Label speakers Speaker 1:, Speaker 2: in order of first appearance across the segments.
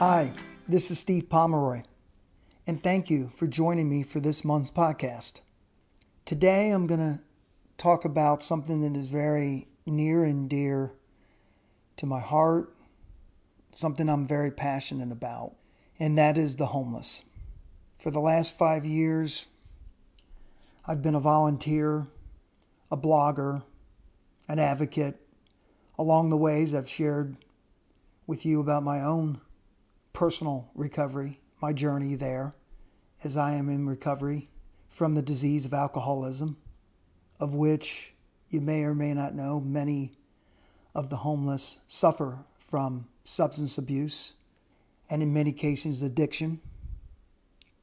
Speaker 1: Hi, this is Steve Pomeroy, and thank you for joining me for this month's podcast. Today I'm going to talk about something that is very near and dear to my heart, something I'm very passionate about, and that is the homeless. For the last five years, I've been a volunteer, a blogger, an advocate. Along the ways, I've shared with you about my own personal recovery, my journey there, as I am in recovery from the disease of alcoholism, of which you may or may not know many of the homeless suffer from substance abuse and, in many cases, addiction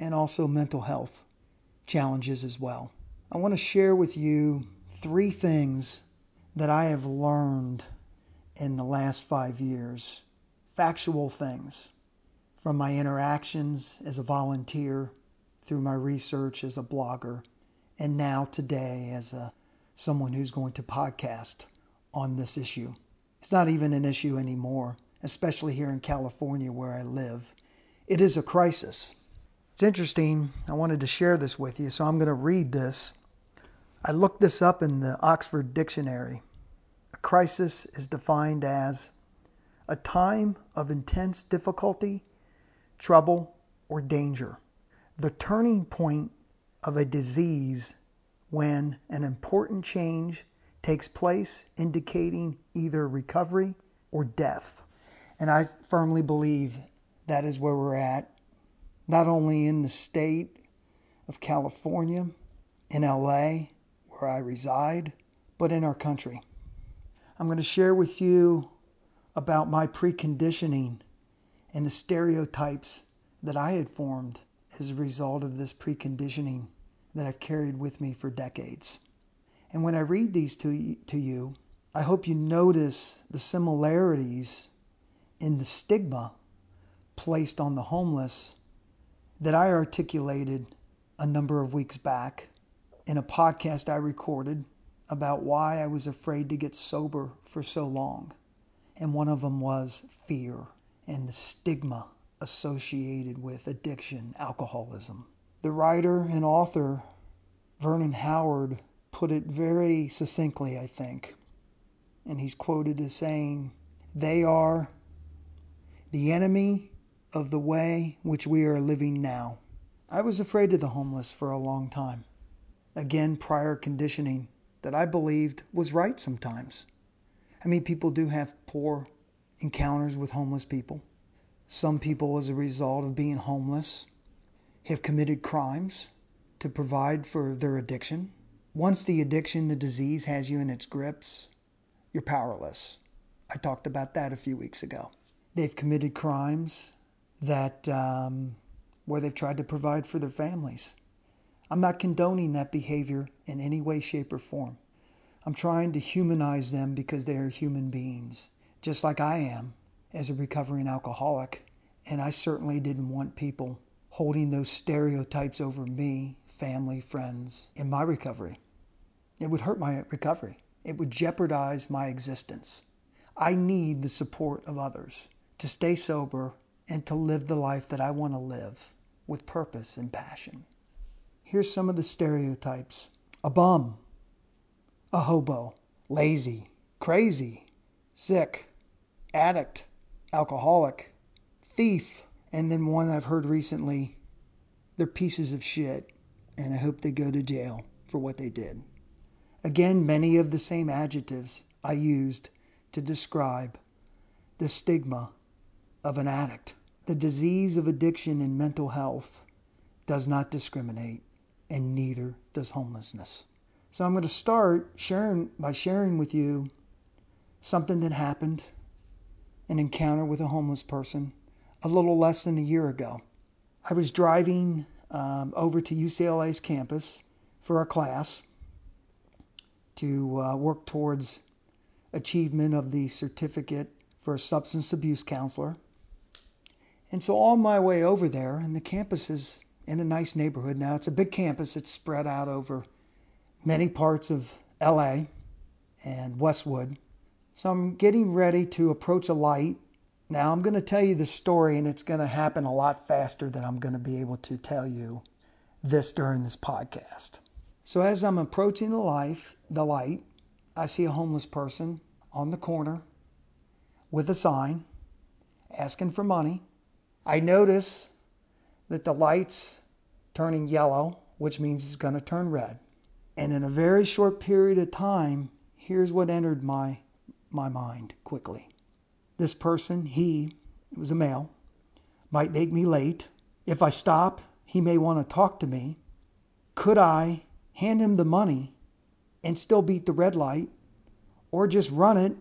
Speaker 1: and also mental health challenges as well. I want to share with you three things that I have learned in the last five years, factual things from my interactions as a volunteer, through my research as a blogger, and now today as a someone who's going to podcast on this issue. It's not even an issue anymore, especially here in California where I live. It is a crisis. It's interesting. I wanted to share this with you, so I'm going to read this. I looked this up in the Oxford Dictionary. A crisis is defined as a time of intense difficulty, trouble, or danger. The turning point of a disease when an important change takes place, indicating either recovery or death. And I firmly believe that is where we're at, not only in the state of California, in LA, where I reside, but in our country. I'm going to share with you about my preconditioning and the stereotypes that I had formed as a result of this preconditioning that I've carried with me for decades. And when I read these to, to you, I hope you notice the similarities in the stigma placed on the homeless that I articulated a number of weeks back in a podcast I recorded about why I was afraid to get sober for so long. And one of them was fear and the stigma associated with addiction, alcoholism. The writer and author Vernon Howard put it very succinctly, I think. And he's quoted as saying, They are the enemy of the way which we are living now. I was afraid of the homeless for a long time. Again, prior conditioning that I believed was right sometimes. I mean, people do have poor encounters with homeless people. Some people, as a result of being homeless, have committed crimes to provide for their addiction. Once the addiction, the disease has you in its grips, you're powerless. I talked about that a few weeks ago. They've committed crimes that um, where they've tried to provide for their families. I'm not condoning that behavior in any way, shape, or form. I'm trying to humanize them because they are human beings, just like I am as a recovering alcoholic. And I certainly didn't want people holding those stereotypes over me family, friends in my recovery. It would hurt my recovery, it would jeopardize my existence. I need the support of others to stay sober and to live the life that I want to live with purpose and passion. Here's some of the stereotypes a bum, a hobo, lazy, crazy, sick, addict, alcoholic, thief, and then one I've heard recently they're pieces of shit and I hope they go to jail for what they did. Again, many of the same adjectives I used to describe the stigma of an addict. The disease of addiction and mental health does not discriminate, and neither does homelessness. So I'm going to start sharing by sharing with you something that happened, an encounter with a homeless person, a little less than a year ago. I was driving um, over to UCLA's campus for a class to uh, work towards achievement of the certificate for a substance abuse counselor. And so, on my way over there, and the campus is in a nice neighborhood now, it's a big campus, it's spread out over many parts of LA and Westwood. So, I'm getting ready to approach a light Now, I'm going to tell you the story, and it's going to happen a lot faster than I'm going to be able to tell you this during this podcast. So, as I'm approaching the life, the light, I see a homeless person on the corner with a sign asking for money. I notice that the light's turning yellow, which means it's going to turn red. And in a very short period of time, here's what entered my, my mind quickly. This person, he, was a male, might make me late. If I stop, he may want to talk to me. Could I hand him the money and still beat the red light, or just run it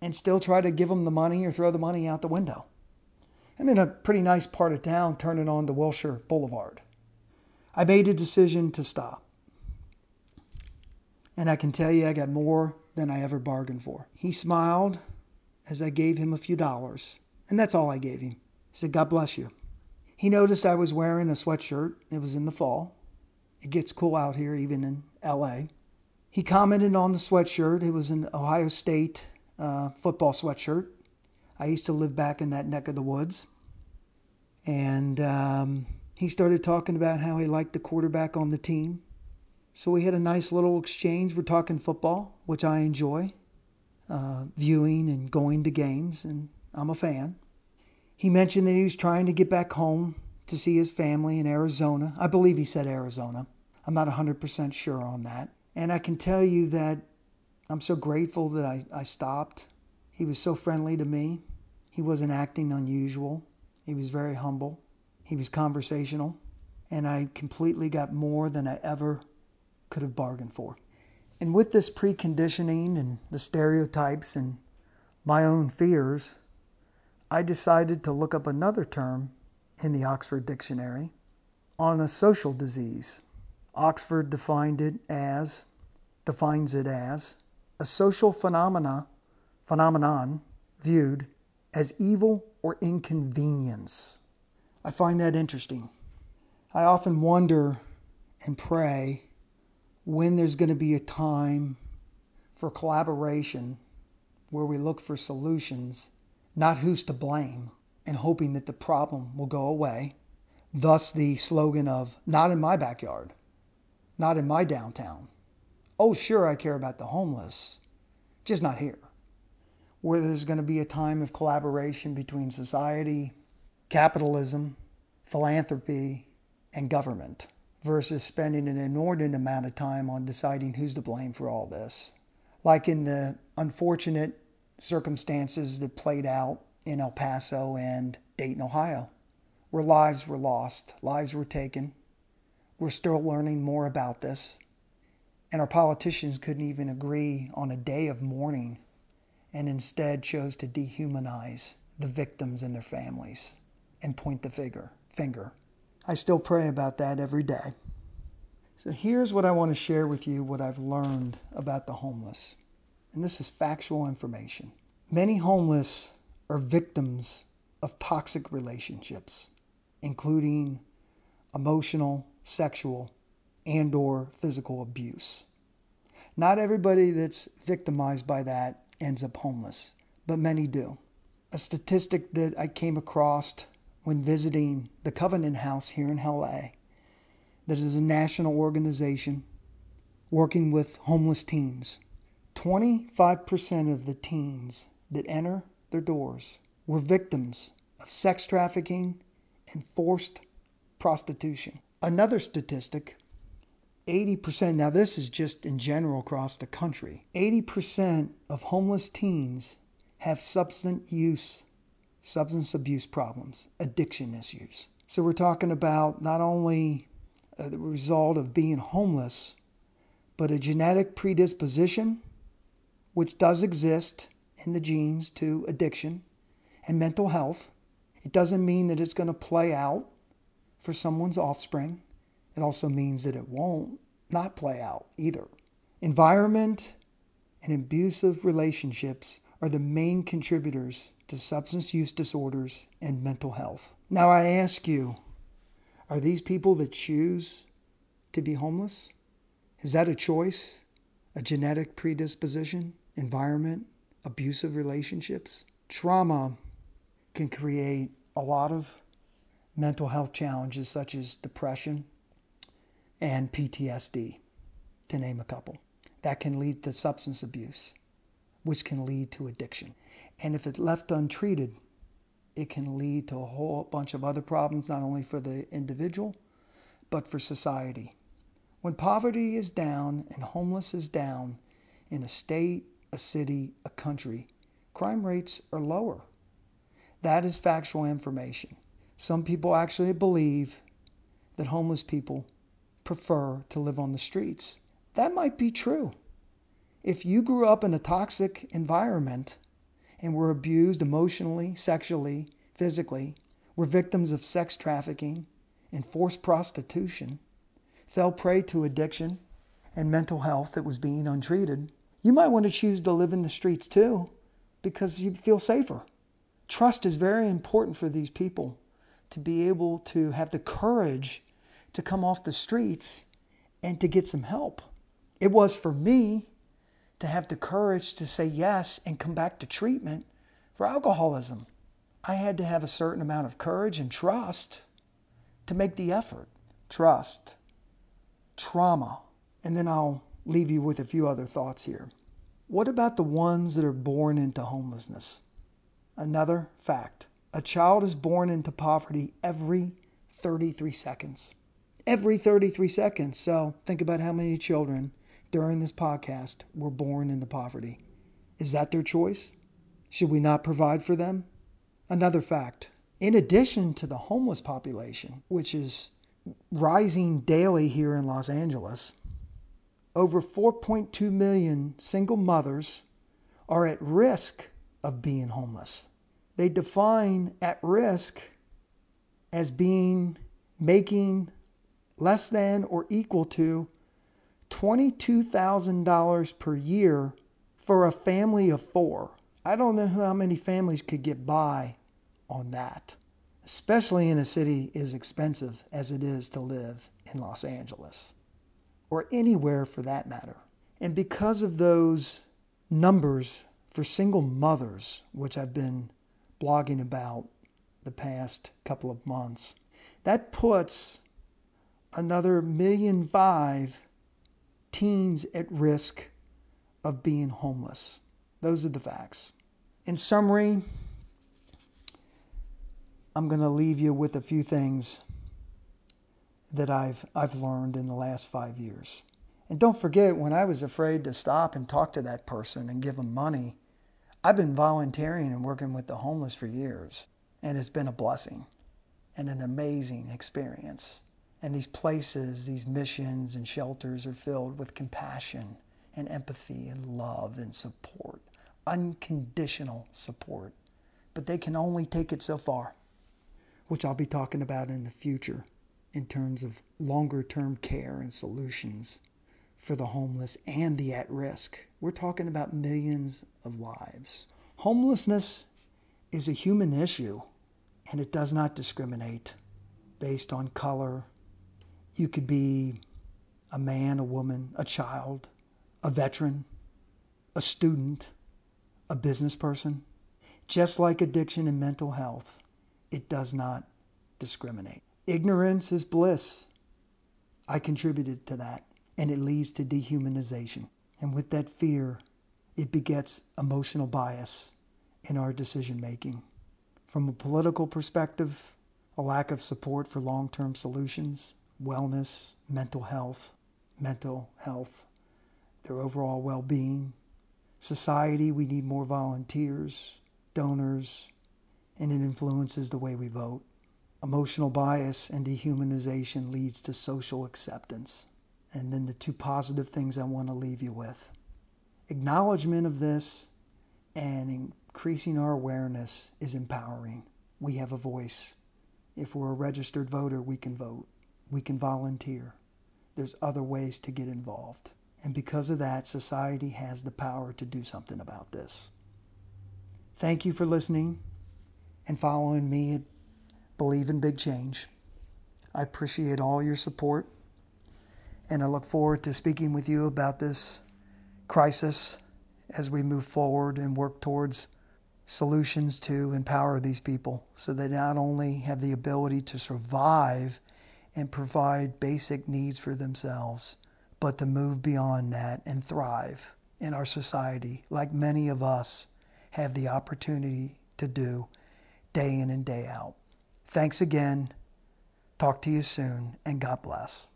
Speaker 1: and still try to give him the money or throw the money out the window? I'm in a pretty nice part of town, turning on to Wilshire Boulevard. I made a decision to stop. And I can tell you, I got more than I ever bargained for. He smiled as I gave him a few dollars, and that's all I gave him. He said, God bless you. He noticed I was wearing a sweatshirt. It was in the fall. It gets cool out here, even in LA. He commented on the sweatshirt. It was an Ohio State uh, football sweatshirt. I used to live back in that neck of the woods. And um, he started talking about how he liked the quarterback on the team. So we had a nice little exchange. We're talking football, which I enjoy, uh, viewing and going to games, and I'm a fan. He mentioned that he was trying to get back home to see his family in Arizona. I believe he said Arizona. I'm not 100% sure on that. And I can tell you that I'm so grateful that I, I stopped. He was so friendly to me. He wasn't acting unusual. He was very humble. He was conversational. And I completely got more than I ever could have bargained for. And with this preconditioning and the stereotypes and my own fears, I decided to look up another term in the Oxford Dictionary on a social disease. Oxford defined it as defines it as a social phenomena phenomenon viewed as evil or inconvenience. I find that interesting. I often wonder and pray when there's going to be a time for collaboration where we look for solutions, not who's to blame, and hoping that the problem will go away. Thus, the slogan of not in my backyard, not in my downtown. Oh, sure, I care about the homeless, just not here. Where there's going to be a time of collaboration between society, capitalism, philanthropy, and government versus spending an inordinate amount of time on deciding who's to blame for all this. Like in the unfortunate circumstances that played out in El Paso and Dayton, Ohio, where lives were lost, lives were taken. We're still learning more about this. And our politicians couldn't even agree on a day of mourning and instead chose to dehumanize the victims and their families and point the finger. finger. I still pray about that every day. So here's what I want to share with you what I've learned about the homeless. And this is factual information. Many homeless are victims of toxic relationships, including emotional, sexual, and or physical abuse. Not everybody that's victimized by that ends up homeless, but many do. A statistic that I came across when visiting the Covenant House here in LA. That is a national organization working with homeless teens. 25% of the teens that enter their doors were victims of sex trafficking and forced prostitution. Another statistic 80%, now this is just in general across the country, 80% of homeless teens have substance use substance abuse problems, addiction issues. So we're talking about not only uh, the result of being homeless, but a genetic predisposition, which does exist in the genes to addiction and mental health. It doesn't mean that it's going to play out for someone's offspring. It also means that it won't not play out either. Environment and abusive relationships are the main contributors to substance use disorders and mental health. Now, I ask you, are these people that choose to be homeless? Is that a choice? A genetic predisposition? Environment? Abusive relationships? Trauma can create a lot of mental health challenges such as depression and PTSD, to name a couple. That can lead to substance abuse, which can lead to addiction. And if it's left untreated, it can lead to a whole bunch of other problems, not only for the individual, but for society. When poverty is down and homeless is down in a state, a city, a country, crime rates are lower. That is factual information. Some people actually believe that homeless people prefer to live on the streets. That might be true. If you grew up in a toxic environment and were abused emotionally, sexually, physically, were victims of sex trafficking and forced prostitution, fell prey to addiction and mental health that was being untreated, you might want to choose to live in the streets too because you feel safer. Trust is very important for these people to be able to have the courage to come off the streets and to get some help. It was for me to have the courage to say yes and come back to treatment for alcoholism. I had to have a certain amount of courage and trust to make the effort. Trust, trauma, and then I'll leave you with a few other thoughts here. What about the ones that are born into homelessness? Another fact a child is born into poverty every 33 seconds. Every 33 seconds. So think about how many children during this podcast were born into poverty. Is that their choice? Should we not provide for them? Another fact in addition to the homeless population, which is rising daily here in Los Angeles, over 4.2 million single mothers are at risk of being homeless. They define at risk as being making less than or equal to $22,000 per year for a family of four. I don't know how many families could get by on that, especially in a city as expensive as it is to live in Los Angeles or anywhere for that matter. And because of those numbers for single mothers, which I've been blogging about the past couple of months, that puts another million five teens at risk of being homeless. Those are the facts. In summary, I'm going to leave you with a few things that I've, I've learned in the last five years. And don't forget, when I was afraid to stop and talk to that person and give them money, I've been volunteering and working with the homeless for years. And it's been a blessing and an amazing experience. And these places, these missions and shelters are filled with compassion and empathy and love and support, unconditional support. But they can only take it so far, which I'll be talking about in the future in terms of longer term care and solutions for the homeless and the at risk. We're talking about millions of lives. Homelessness is a human issue and it does not discriminate based on color. You could be a man, a woman, a child, a veteran, a student, a business person. Just like addiction and mental health, it does not discriminate. Ignorance is bliss. I contributed to that, and it leads to dehumanization. And with that fear, it begets emotional bias in our decision making. From a political perspective, a lack of support for long term solutions, wellness, mental health, mental health, their overall well being. Society, we need more volunteers, donors, and it influences the way we vote. Emotional bias and dehumanization leads to social acceptance. And then the two positive things I want to leave you with acknowledgement of this and increasing our awareness is empowering. We have a voice. If we're a registered voter, we can vote, we can volunteer. There's other ways to get involved. And because of that, society has the power to do something about this. Thank you for listening and following me at believe in big change. I appreciate all your support, and I look forward to speaking with you about this crisis as we move forward and work towards solutions to empower these people so they not only have the ability to survive and provide basic needs for themselves, but to move beyond that and thrive in our society like many of us have the opportunity to do day in and day out. Thanks again. Talk to you soon, and God bless.